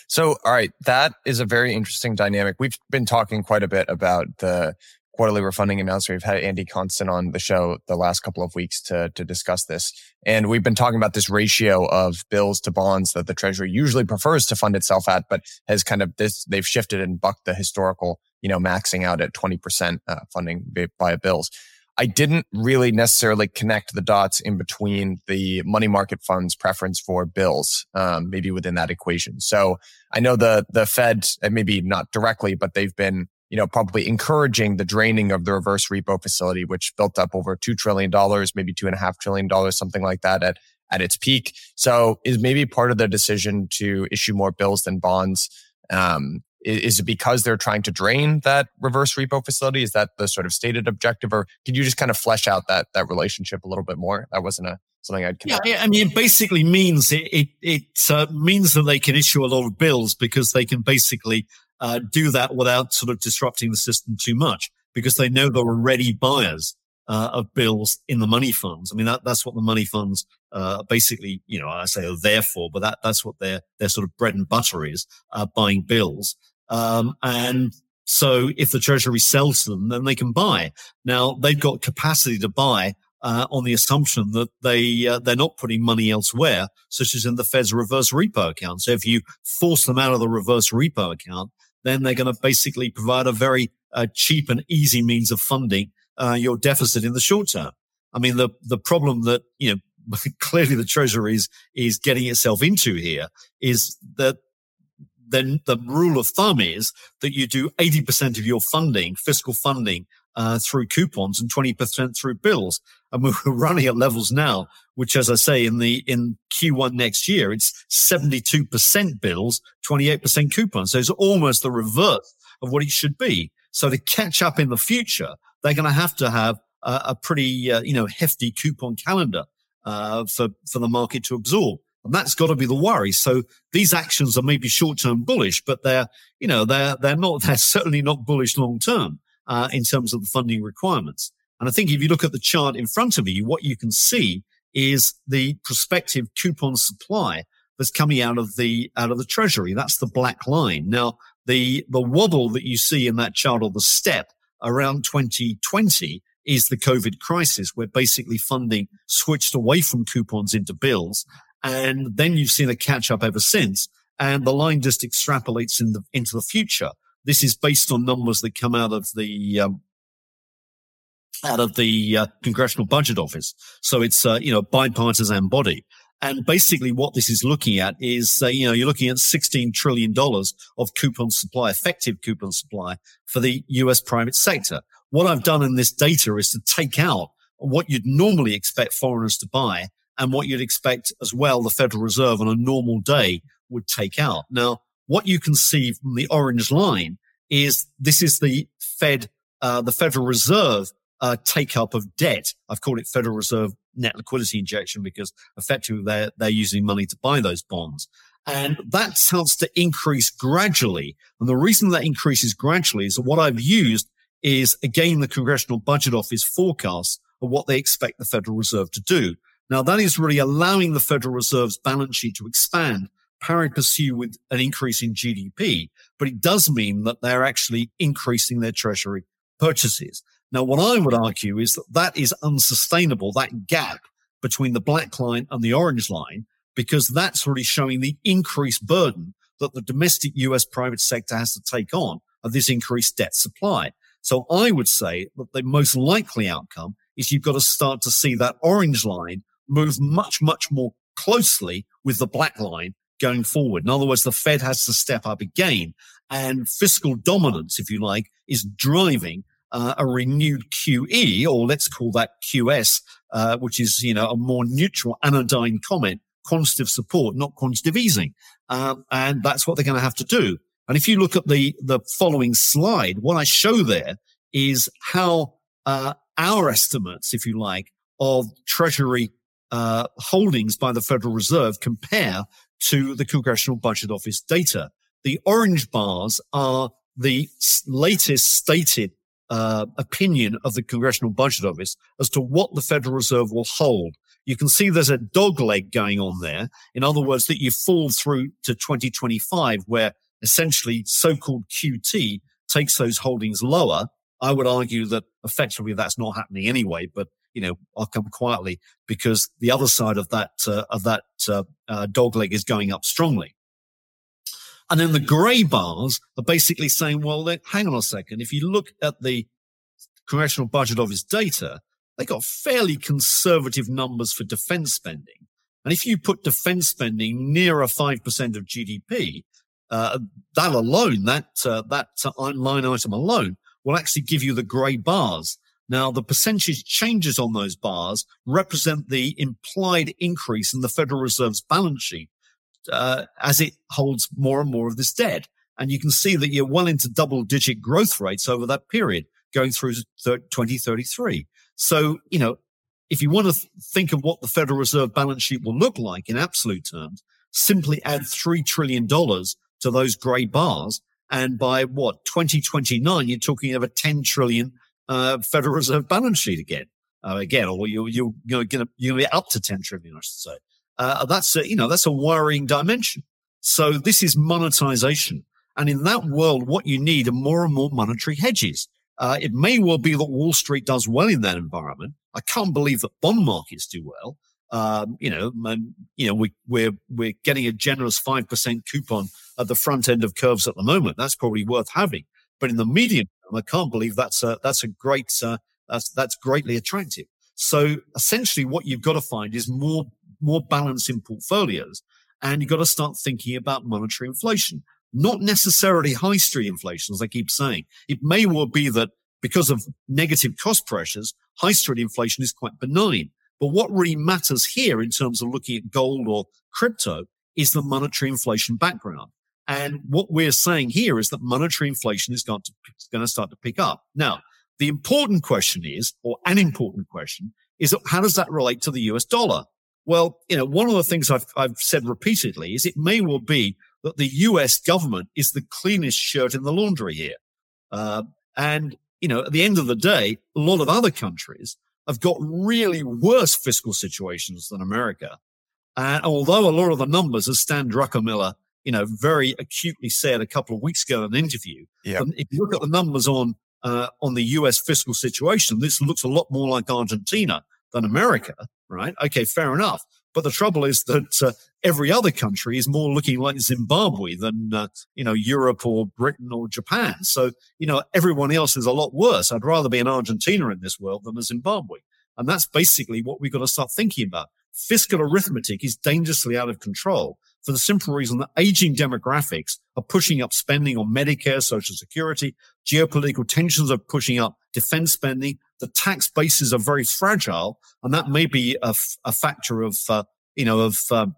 So, all right, that is a very interesting dynamic. We've been talking quite a bit about the quarterly refunding announcement. We've had Andy Constan on the show the last couple of weeks to, to discuss this. And we've been talking about this ratio of bills to bonds that the treasury usually prefers to fund itself at, but has kind of this, they've shifted and bucked the historical, you know, maxing out at 20% uh, funding by bills. I didn't really necessarily connect the dots in between the money market funds preference for bills, um, maybe within that equation. So I know the, the Fed, maybe not directly, but they've been you know, probably encouraging the draining of the reverse repo facility, which built up over $2 trillion, maybe two and a half trillion dollars, something like that at, at its peak. So is maybe part of the decision to issue more bills than bonds. Um, is it because they're trying to drain that reverse repo facility? Is that the sort of stated objective, or could you just kind of flesh out that that relationship a little bit more? That wasn't a something I'd. Connect. Yeah, I mean, it basically means it it, it uh, means that they can issue a lot of bills because they can basically uh, do that without sort of disrupting the system too much because they know there are ready buyers uh, of bills in the money funds. I mean, that, that's what the money funds, uh, basically, you know, I say are there for, but that, that's what their, their sort of bread and butter is, uh, buying bills. Um, and so if the treasury sells them, then they can buy. Now they've got capacity to buy uh, on the assumption that they uh, they're not putting money elsewhere, such as in the Fed's reverse repo account. So if you force them out of the reverse repo account, then they're going to basically provide a very uh, cheap and easy means of funding uh, your deficit in the short term. I mean, the the problem that you know clearly the Treasury is is getting itself into here is that then the rule of thumb is that you do 80% of your funding, fiscal funding, uh, through coupons and 20% through bills. And we're running at levels now, which, as I say, in the, in Q1 next year, it's 72% bills, 28% coupons. So it's almost the reverse of what it should be. So to catch up in the future, they're going to have to have a, a pretty, uh, you know, hefty coupon calendar, uh, for, for the market to absorb. And that's got to be the worry. So these actions are maybe short term bullish, but they're, you know, they're, they're not, they're certainly not bullish long term uh, in terms of the funding requirements. And I think if you look at the chart in front of you, what you can see is the prospective coupon supply that's coming out of the out of the treasury. That's the black line. Now, the the wobble that you see in that chart or the step around 2020 is the COVID crisis, where basically funding switched away from coupons into bills. And then you've seen a catch up ever since. And the line just extrapolates in the, into the future. This is based on numbers that come out of the um, out of the uh, Congressional Budget Office. So it's uh, you know bipartisan body. And basically what this is looking at is, uh, you know, you're looking at $16 trillion of coupon supply, effective coupon supply for the US private sector. What I've done in this data is to take out what you'd normally expect foreigners to buy and what you'd expect as well the Federal Reserve on a normal day would take out. Now, what you can see from the orange line is this is the Fed, uh, the Federal Reserve uh, take up of debt. I've called it Federal Reserve net liquidity injection because effectively they're, they're using money to buy those bonds. And that starts to increase gradually. And the reason that increases gradually is that what I've used is again the Congressional Budget Office forecast of what they expect the Federal Reserve to do. Now that is really allowing the Federal Reserve's balance sheet to expand pari passu with an increase in GDP, but it does mean that they're actually increasing their treasury purchases. Now, what I would argue is that that is unsustainable, that gap between the black line and the orange line, because that's really showing the increased burden that the domestic US private sector has to take on of this increased debt supply. So I would say that the most likely outcome is you've got to start to see that orange line move much, much more closely with the black line going forward. In other words, the Fed has to step up again and fiscal dominance, if you like, is driving uh, a renewed QE, or let's call that QS, uh, which is, you know, a more neutral anodyne comment, quantitative support, not quantitative easing. Uh, and that's what they're going to have to do. And if you look at the, the following slide, what I show there is how, uh, our estimates, if you like, of treasury, uh, holdings by the Federal Reserve compare to the Congressional Budget Office data. The orange bars are the latest stated uh, opinion of the Congressional Budget Office as to what the Federal Reserve will hold. You can see there's a dog leg going on there. In other words, that you fall through to 2025 where essentially so-called QT takes those holdings lower. I would argue that effectively that's not happening anyway, but you know, I'll come quietly because the other side of that, uh, of that, uh, uh, dog leg is going up strongly. And then the gray bars are basically saying, well, hang on a second. If you look at the Congressional Budget Office data, they got fairly conservative numbers for defense spending. And if you put defense spending nearer 5% of GDP, uh, that alone, that, uh, that line item alone will actually give you the gray bars. Now, the percentage changes on those bars represent the implied increase in the Federal Reserve's balance sheet uh, as it holds more and more of this debt. And you can see that you're well into double digit growth rates over that period going through 2033. So, you know, if you want to th- think of what the Federal Reserve balance sheet will look like in absolute terms, simply add $3 trillion to those gray bars. And by what, 2029, you're talking of a 10 trillion uh, Federal Reserve balance sheet again. Uh, again, or you, you, you're going to, you're to be up to 10 trillion, I should say. Uh, that's a, you know, that's a worrying dimension. So this is monetization. And in that world, what you need are more and more monetary hedges. Uh, it may well be that Wall Street does well in that environment. I can't believe that bond markets do well. Um, you know, and, you know, we, we're, we're getting a generous 5% coupon at the front end of curves at the moment. That's probably worth having. But in the medium I can't believe that's a, that's a great, uh, that's, that's greatly attractive. So essentially what you've got to find is more more balance in portfolios. And you've got to start thinking about monetary inflation, not necessarily high street inflation, as I keep saying. It may well be that because of negative cost pressures, high street inflation is quite benign. But what really matters here in terms of looking at gold or crypto is the monetary inflation background. And what we're saying here is that monetary inflation is going to, going to start to pick up. Now, the important question is, or an important question is how does that relate to the US dollar? Well, you know, one of the things I've, I've said repeatedly is it may well be that the US government is the cleanest shirt in the laundry here. Uh, and, you know, at the end of the day, a lot of other countries have got really worse fiscal situations than America. And although a lot of the numbers, as Stan Druckenmiller, you know, very acutely said a couple of weeks ago in an interview, yep. if you look at the numbers on uh, on the U.S. fiscal situation, this looks a lot more like Argentina than America right? Okay, fair enough. But the trouble is that uh, every other country is more looking like Zimbabwe than, uh, you know, Europe or Britain or Japan. So, you know, everyone else is a lot worse. I'd rather be an Argentina in this world than a Zimbabwe. And that's basically what we've got to start thinking about. Fiscal arithmetic is dangerously out of control for the simple reason that aging demographics are pushing up spending on Medicare, Social Security. Geopolitical tensions are pushing up defense spending the tax bases are very fragile, and that may be a, a factor of uh, you know of, um,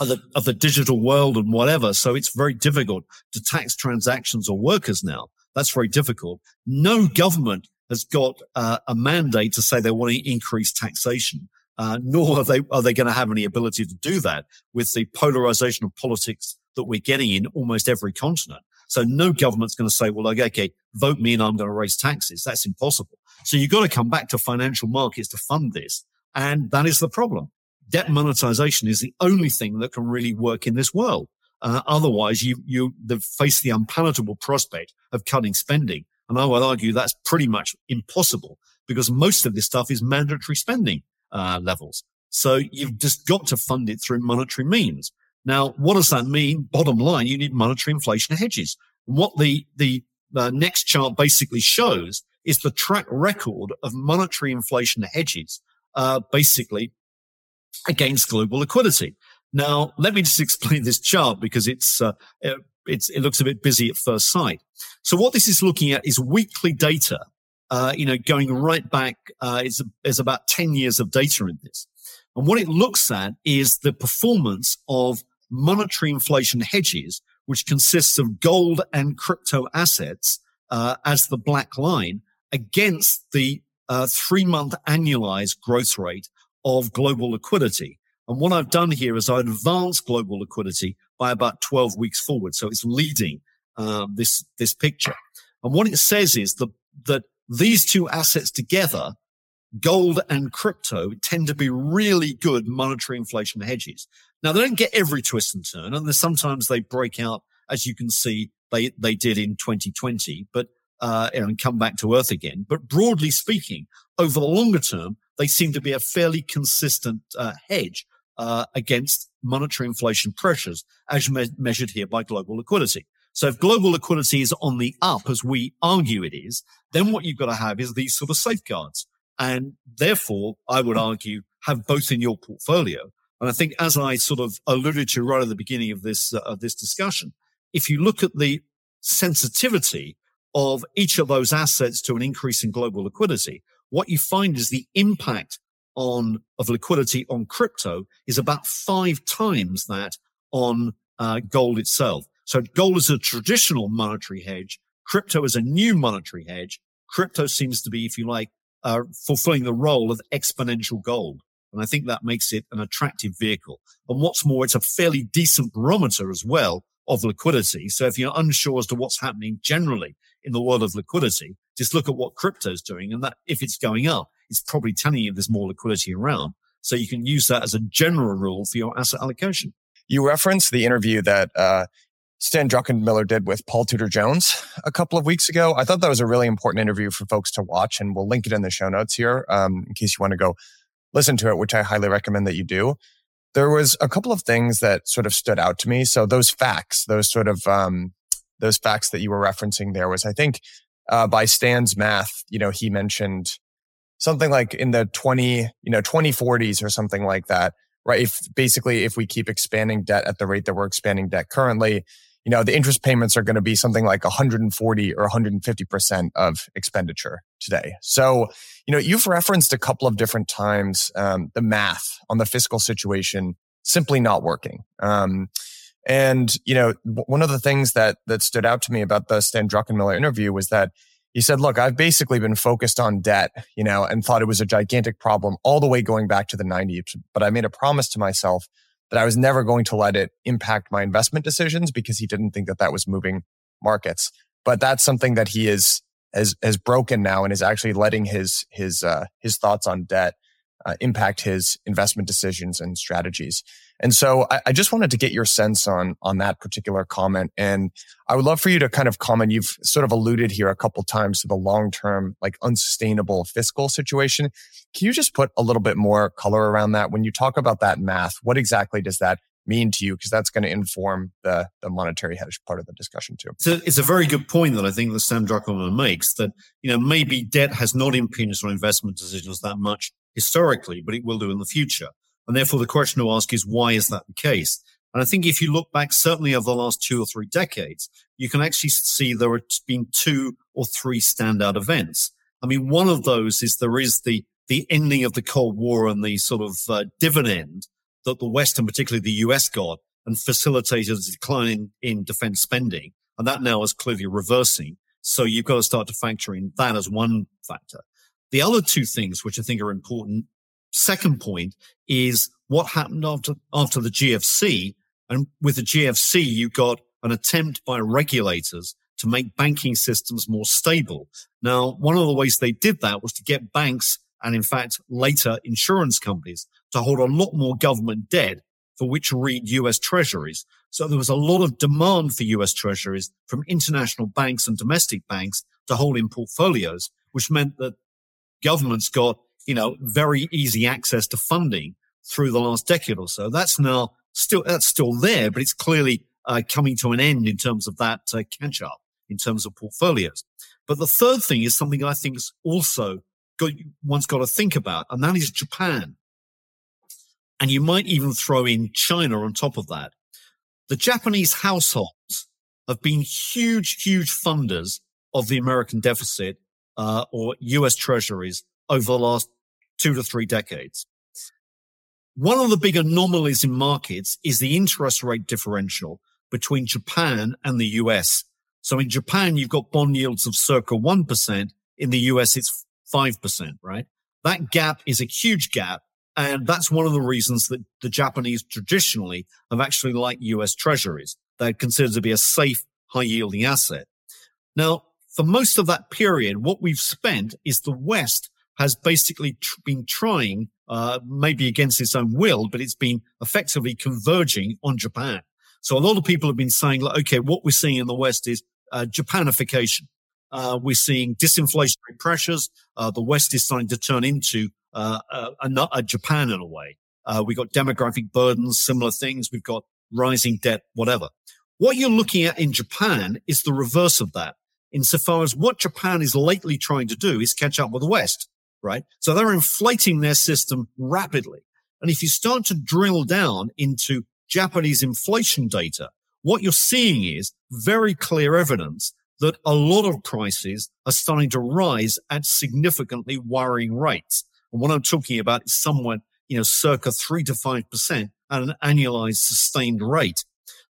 of the of the digital world and whatever. So it's very difficult to tax transactions or workers now. That's very difficult. No government has got uh, a mandate to say they want to increase taxation. Uh, nor are they are they going to have any ability to do that with the polarization of politics that we're getting in almost every continent. So no government's going to say, well, okay, vote me and I'm going to raise taxes. That's impossible. So you've got to come back to financial markets to fund this. And that is the problem. Debt monetization is the only thing that can really work in this world. Uh, otherwise, you you face the unpalatable prospect of cutting spending, and I would argue that's pretty much impossible because most of this stuff is mandatory spending uh, levels. So you've just got to fund it through monetary means. Now, what does that mean? Bottom line, you need monetary inflation hedges. what the the uh, next chart basically shows is the track record of monetary inflation hedges, uh, basically against global liquidity. Now, let me just explain this chart because it's, uh, it's, it looks a bit busy at first sight. So what this is looking at is weekly data, uh, you know, going right back, uh, it's about 10 years of data in this. And what it looks at is the performance of monetary inflation hedges, which consists of gold and crypto assets, uh, as the black line against the uh, three month annualized growth rate of global liquidity. And what I've done here is I advanced global liquidity by about 12 weeks forward. So it's leading uh, this, this picture. And what it says is that, that these two assets together, gold and crypto, tend to be really good monetary inflation hedges. Now, they don't get every twist and turn, and sometimes they break out, as you can see, they, they did in 2020, but uh, and come back to earth again. But broadly speaking, over the longer term, they seem to be a fairly consistent uh, hedge uh, against monetary inflation pressures as me- measured here by global liquidity. So if global liquidity is on the up, as we argue it is, then what you've got to have is these sort of safeguards. And therefore, I would argue have both in your portfolio. And I think as I sort of alluded to right at the beginning of this, uh, of this discussion, if you look at the sensitivity of each of those assets to an increase in global liquidity, what you find is the impact on of liquidity on crypto is about five times that on uh, gold itself. So gold is a traditional monetary hedge. Crypto is a new monetary hedge. Crypto seems to be, if you like, uh, fulfilling the role of exponential gold. And I think that makes it an attractive vehicle. And what's more, it's a fairly decent barometer as well of liquidity. So if you're unsure as to what's happening generally in the world of liquidity, just look at what crypto is doing. And that if it's going up, it's probably telling you there's more liquidity around. So you can use that as a general rule for your asset allocation. You referenced the interview that uh, Stan Druckenmiller did with Paul Tudor Jones a couple of weeks ago. I thought that was a really important interview for folks to watch, and we'll link it in the show notes here um, in case you want to go listen to it, which I highly recommend that you do. There was a couple of things that sort of stood out to me. So those facts, those sort of um, those facts that you were referencing there was, I think, uh, by Stan's math, you know, he mentioned something like in the 20, you know, 2040s or something like that, right? If basically, if we keep expanding debt at the rate that we're expanding debt currently, you know, the interest payments are going to be something like 140 or 150% of expenditure today. So, you know, you've referenced a couple of different times um, the math on the fiscal situation simply not working. Um, and, you know, one of the things that, that stood out to me about the Stan Druckenmiller interview was that he said, look, I've basically been focused on debt, you know, and thought it was a gigantic problem all the way going back to the 90s. But I made a promise to myself that I was never going to let it impact my investment decisions because he didn't think that that was moving markets. But that's something that he is has has broken now and is actually letting his his uh, his thoughts on debt uh, impact his investment decisions and strategies. And so I, I, just wanted to get your sense on, on that particular comment. And I would love for you to kind of comment. You've sort of alluded here a couple times to the long term, like unsustainable fiscal situation. Can you just put a little bit more color around that? When you talk about that math, what exactly does that mean to you? Because that's going to inform the, the monetary hedge part of the discussion too. So it's a very good point that I think that Stan Druckenmiller makes that, you know, maybe debt has not impinged on investment decisions that much historically, but it will do in the future. And therefore, the question to ask is, why is that the case? And I think if you look back, certainly over the last two or three decades, you can actually see there have been two or three standout events. I mean, one of those is there is the, the ending of the Cold War and the sort of uh, dividend that the West and particularly the US got and facilitated a decline in, in defense spending. And that now is clearly reversing. So you've got to start to factor in that as one factor. The other two things, which I think are important, second point is what happened after, after the GFC. And with the GFC, you got an attempt by regulators to make banking systems more stable. Now, one of the ways they did that was to get banks and in fact later insurance companies to hold a lot more government debt for which read US treasuries. So there was a lot of demand for US treasuries from international banks and domestic banks to hold in portfolios, which meant that governments got, you know, very easy access to funding through the last decade or so. That's now still, that's still there, but it's clearly uh, coming to an end in terms of that uh, catch up in terms of portfolios. But the third thing is something I think is also got, one's got to think about, and that is Japan. And you might even throw in China on top of that. The Japanese households have been huge, huge funders of the American deficit uh, or US treasuries over the last two to three decades. One of the big anomalies in markets is the interest rate differential between Japan and the US. So in Japan, you've got bond yields of circa 1%. In the US, it's 5%, right? That gap is a huge gap. And that's one of the reasons that the Japanese traditionally have actually liked US treasuries. They're considered to be a safe, high yielding asset. Now, for most of that period, what we've spent is the West has basically tr- been trying, uh, maybe against its own will, but it's been effectively converging on Japan. So a lot of people have been saying, like, okay, what we're seeing in the West is uh, Japanification. Uh, we're seeing disinflationary pressures. Uh, the West is starting to turn into uh, a, a, Japan in a way. Uh, we've got demographic burdens, similar things. We've got rising debt, whatever. What you're looking at in Japan is the reverse of that, insofar as what Japan is lately trying to do is catch up with the West, right? So they're inflating their system rapidly. And if you start to drill down into Japanese inflation data, what you're seeing is very clear evidence that a lot of prices are starting to rise at significantly worrying rates. And what I'm talking about is somewhere, you know, circa three to 5% at an annualized sustained rate.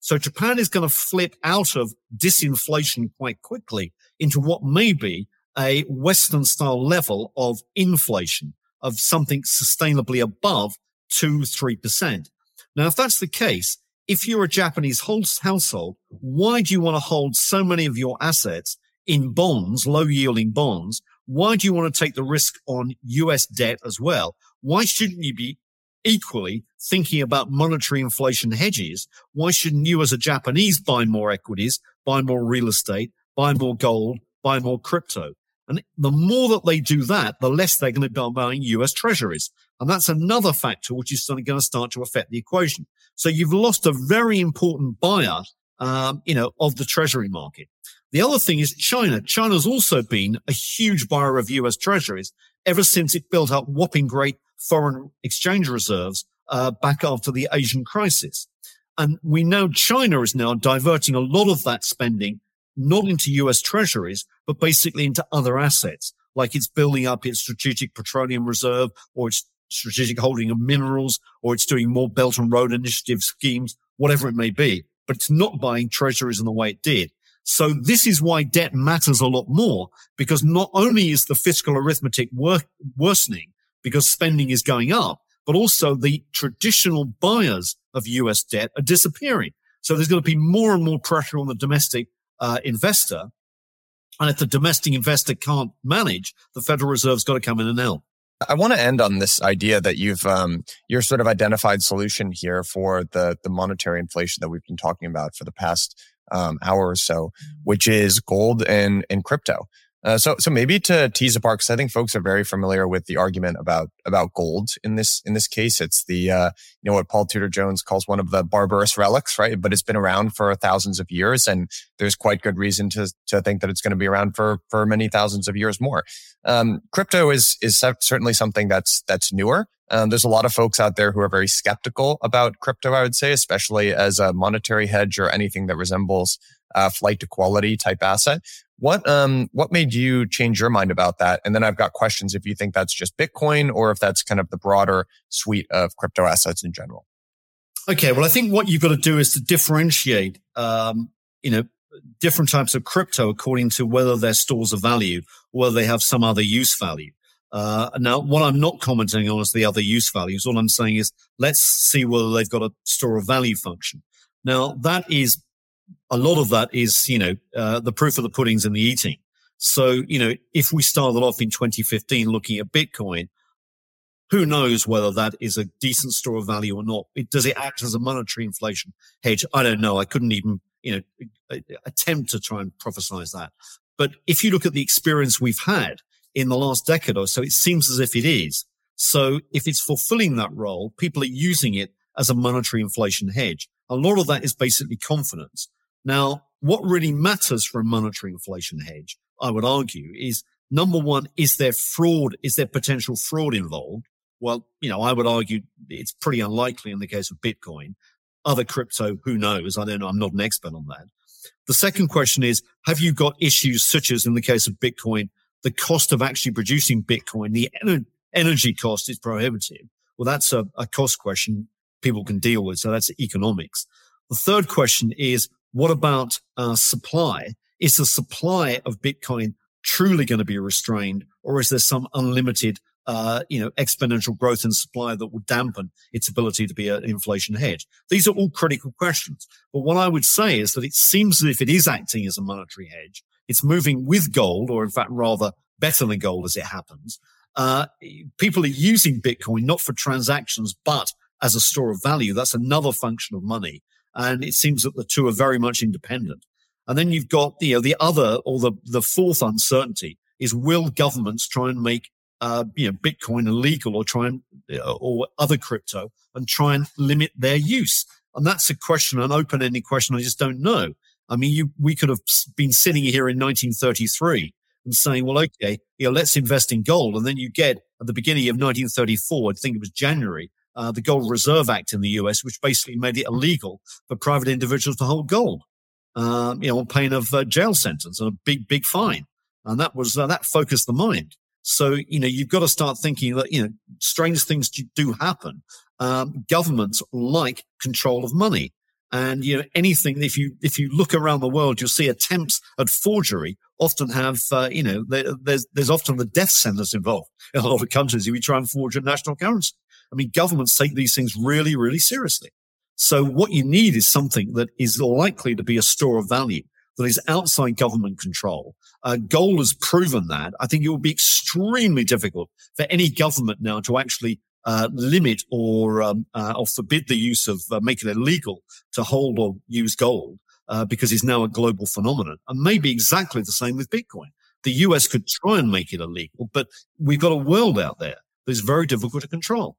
So Japan is going to flip out of disinflation quite quickly into what may be a Western style level of inflation of something sustainably above two, 3%. Now, if that's the case, if you're a Japanese household, why do you want to hold so many of your assets in bonds, low yielding bonds? Why do you want to take the risk on US debt as well? Why shouldn't you be equally thinking about monetary inflation hedges? Why shouldn't you as a Japanese buy more equities, buy more real estate, buy more gold, buy more crypto? And the more that they do that, the less they're going to be buying US treasuries. And that's another factor which is going to start to affect the equation. So you've lost a very important buyer, um, you know, of the treasury market. The other thing is China. China's also been a huge buyer of US treasuries ever since it built up whopping great foreign exchange reserves, uh, back after the Asian crisis. And we know China is now diverting a lot of that spending, not into US treasuries, but basically into other assets, like it's building up its strategic petroleum reserve or its strategic holding of minerals, or it's doing more Belt and Road Initiative schemes, whatever it may be. But it's not buying treasuries in the way it did. So this is why debt matters a lot more because not only is the fiscal arithmetic wor- worsening because spending is going up, but also the traditional buyers of US debt are disappearing. So there's going to be more and more pressure on the domestic uh, investor. And if the domestic investor can't manage, the Federal Reserve's got to come in and help. I want to end on this idea that you've um, your sort of identified solution here for the the monetary inflation that we've been talking about for the past um, hour or so, which is gold and and crypto. Uh, so, so maybe to tease apart, because I think folks are very familiar with the argument about about gold in this in this case. It's the uh, you know what Paul Tudor Jones calls one of the barbarous relics, right? But it's been around for thousands of years, and there's quite good reason to to think that it's going to be around for for many thousands of years more. Um, crypto is is certainly something that's that's newer. Um, there's a lot of folks out there who are very skeptical about crypto. I would say, especially as a monetary hedge or anything that resembles uh, flight to quality type asset. What um what made you change your mind about that? And then I've got questions if you think that's just Bitcoin or if that's kind of the broader suite of crypto assets in general. Okay, well, I think what you've got to do is to differentiate, um, you know, different types of crypto according to whether they're stores of value or whether they have some other use value. Uh, now, what I'm not commenting on is the other use values. All I'm saying is let's see whether they've got a store of value function. Now, that is a lot of that is, you know, uh, the proof of the pudding's in the eating. So, you know, if we started off in 2015 looking at Bitcoin, who knows whether that is a decent store of value or not? It, does it act as a monetary inflation hedge? I don't know. I couldn't even, you know, attempt to try and prophesize that. But if you look at the experience we've had in the last decade or so, it seems as if it is. So if it's fulfilling that role, people are using it as a monetary inflation hedge. A lot of that is basically confidence. Now, what really matters for a monetary inflation hedge, I would argue, is number one, is there fraud? Is there potential fraud involved? Well, you know, I would argue it's pretty unlikely in the case of Bitcoin. Other crypto, who knows? I don't know. I'm not an expert on that. The second question is, have you got issues such as in the case of Bitcoin, the cost of actually producing Bitcoin, the energy cost is prohibitive. Well, that's a, a cost question people can deal with. So that's economics. The third question is, what about uh, supply? Is the supply of Bitcoin truly going to be restrained or is there some unlimited uh, you know, exponential growth in supply that will dampen its ability to be an inflation hedge? These are all critical questions. But what I would say is that it seems as if it is acting as a monetary hedge. It's moving with gold, or in fact, rather better than gold as it happens. Uh, people are using Bitcoin not for transactions, but as a store of value. That's another function of money. And it seems that the two are very much independent. And then you've got, you know, the other or the, the fourth uncertainty is will governments try and make, uh, you know, Bitcoin illegal or try and, uh, or other crypto and try and limit their use? And that's a question, an open ended question. I just don't know. I mean, you, we could have been sitting here in 1933 and saying, well, okay, you know, let's invest in gold. And then you get at the beginning of 1934, I think it was January, uh, the Gold Reserve Act in the US, which basically made it illegal for private individuals to hold gold, um, you know, on pain of uh, jail sentence and a big, big fine. And that was, uh, that focused the mind. So, you know, you've got to start thinking that, you know, strange things do happen. Um, governments like control of money. And, you know, anything, if you, if you look around the world, you'll see attempts at forgery often have, uh, you know, there's, there's often the death sentence involved in a lot of countries if you try and forge a national currency. I mean, governments take these things really, really seriously. So what you need is something that is likely to be a store of value that is outside government control. Uh, gold has proven that. I think it will be extremely difficult for any government now to actually uh, limit or um, uh, or forbid the use of uh, make it illegal to hold or use gold uh, because it's now a global phenomenon. And maybe exactly the same with Bitcoin. The US could try and make it illegal, but we've got a world out there that is very difficult to control.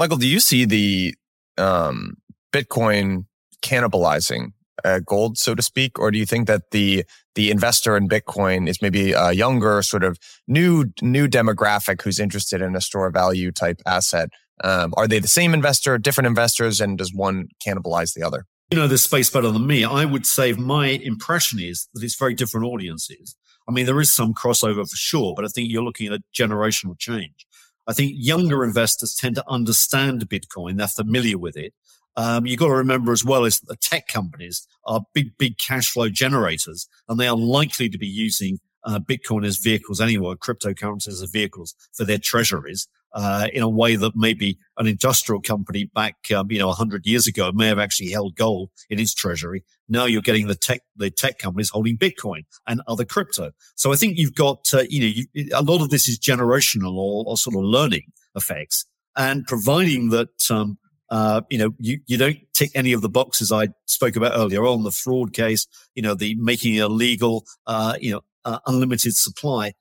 Michael, do you see the um, Bitcoin cannibalizing uh, gold, so to speak, or do you think that the the investor in Bitcoin is maybe a younger, sort of new new demographic who's interested in a store value type asset? Um, are they the same investor, different investors, and does one cannibalize the other? You know this space better than me. I would say my impression is that it's very different audiences. I mean, there is some crossover for sure, but I think you're looking at a generational change. I think younger investors tend to understand Bitcoin. They're familiar with it. Um, you've got to remember as well is that the tech companies are big, big cash flow generators and they are likely to be using uh, Bitcoin as vehicles anyway, cryptocurrencies as vehicles for their treasuries uh, in a way that maybe an industrial company back, um, you know, 100 years ago may have actually held gold in its treasury. Now you're getting the tech, the tech companies holding Bitcoin and other crypto. So I think you've got, uh, you know, you, a lot of this is generational or, or, sort of learning effects. And providing that, um, uh, you know, you, you don't tick any of the boxes I spoke about earlier on the fraud case, you know, the making it illegal, uh, you know, uh, unlimited supply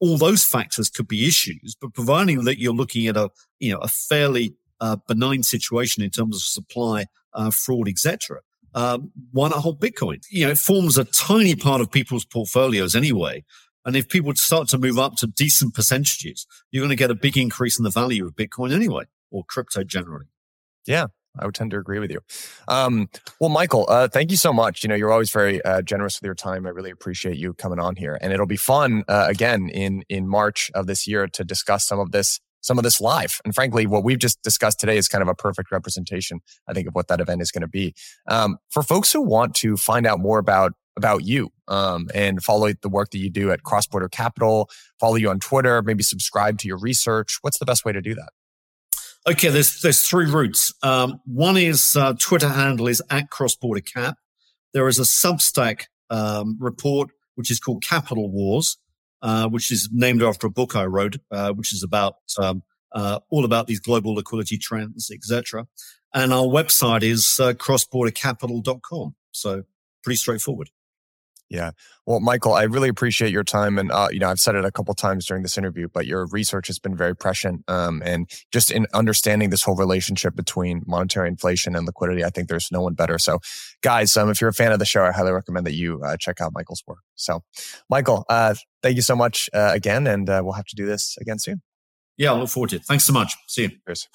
all those factors could be issues, but providing that you're looking at a, you know, a fairly uh, benign situation in terms of supply, uh, fraud, etc. Um, why not hold Bitcoin? You know, it forms a tiny part of people's portfolios anyway. And if people start to move up to decent percentages, you're going to get a big increase in the value of Bitcoin anyway, or crypto generally. Yeah, I would tend to agree with you. Um, well, Michael, uh, thank you so much. You know, you're always very uh, generous with your time. I really appreciate you coming on here, and it'll be fun uh, again in in March of this year to discuss some of this some of this live. And frankly, what we've just discussed today is kind of a perfect representation, I think, of what that event is going to be. Um, for folks who want to find out more about about you um, and follow the work that you do at CrossBorder Capital, follow you on Twitter, maybe subscribe to your research. What's the best way to do that? Okay, there's there's three routes. Um, one is uh, Twitter handle is at Cross Border Cap. There is a Substack um, report which is called Capital Wars, uh, which is named after a book I wrote, uh, which is about um, uh, all about these global liquidity trends, etc. And our website is uh, crossbordercapital.com. So pretty straightforward. Yeah. Well, Michael, I really appreciate your time. And, uh, you know, I've said it a couple times during this interview, but your research has been very prescient. Um, and just in understanding this whole relationship between monetary inflation and liquidity, I think there's no one better. So, guys, um, if you're a fan of the show, I highly recommend that you uh, check out Michael's work. So, Michael, uh, thank you so much uh, again. And uh, we'll have to do this again soon. Yeah, I look forward to it. Thanks so much. See you. Cheers.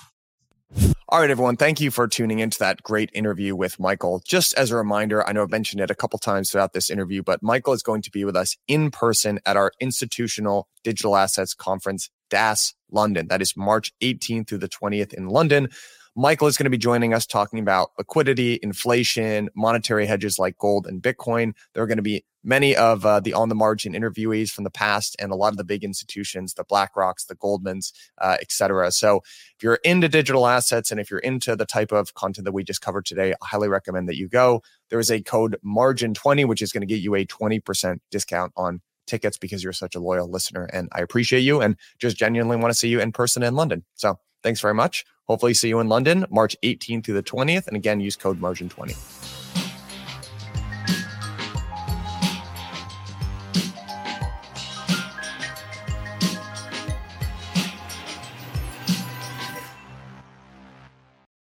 All right, everyone. Thank you for tuning into that great interview with Michael. Just as a reminder, I know I've mentioned it a couple times throughout this interview, but Michael is going to be with us in person at our Institutional Digital Assets Conference, DAS London. That is March 18th through the 20th in London. Michael is going to be joining us talking about liquidity, inflation, monetary hedges like gold and Bitcoin. There are going to be many of uh, the on the margin interviewees from the past and a lot of the big institutions, the BlackRocks, the Goldmans, uh, et cetera. So if you're into digital assets and if you're into the type of content that we just covered today, I highly recommend that you go. There is a code margin20, which is going to get you a 20% discount on tickets because you're such a loyal listener. And I appreciate you and just genuinely want to see you in person in London. So thanks very much. Hopefully see you in London, March 18th through the 20th. And again, use code margin20.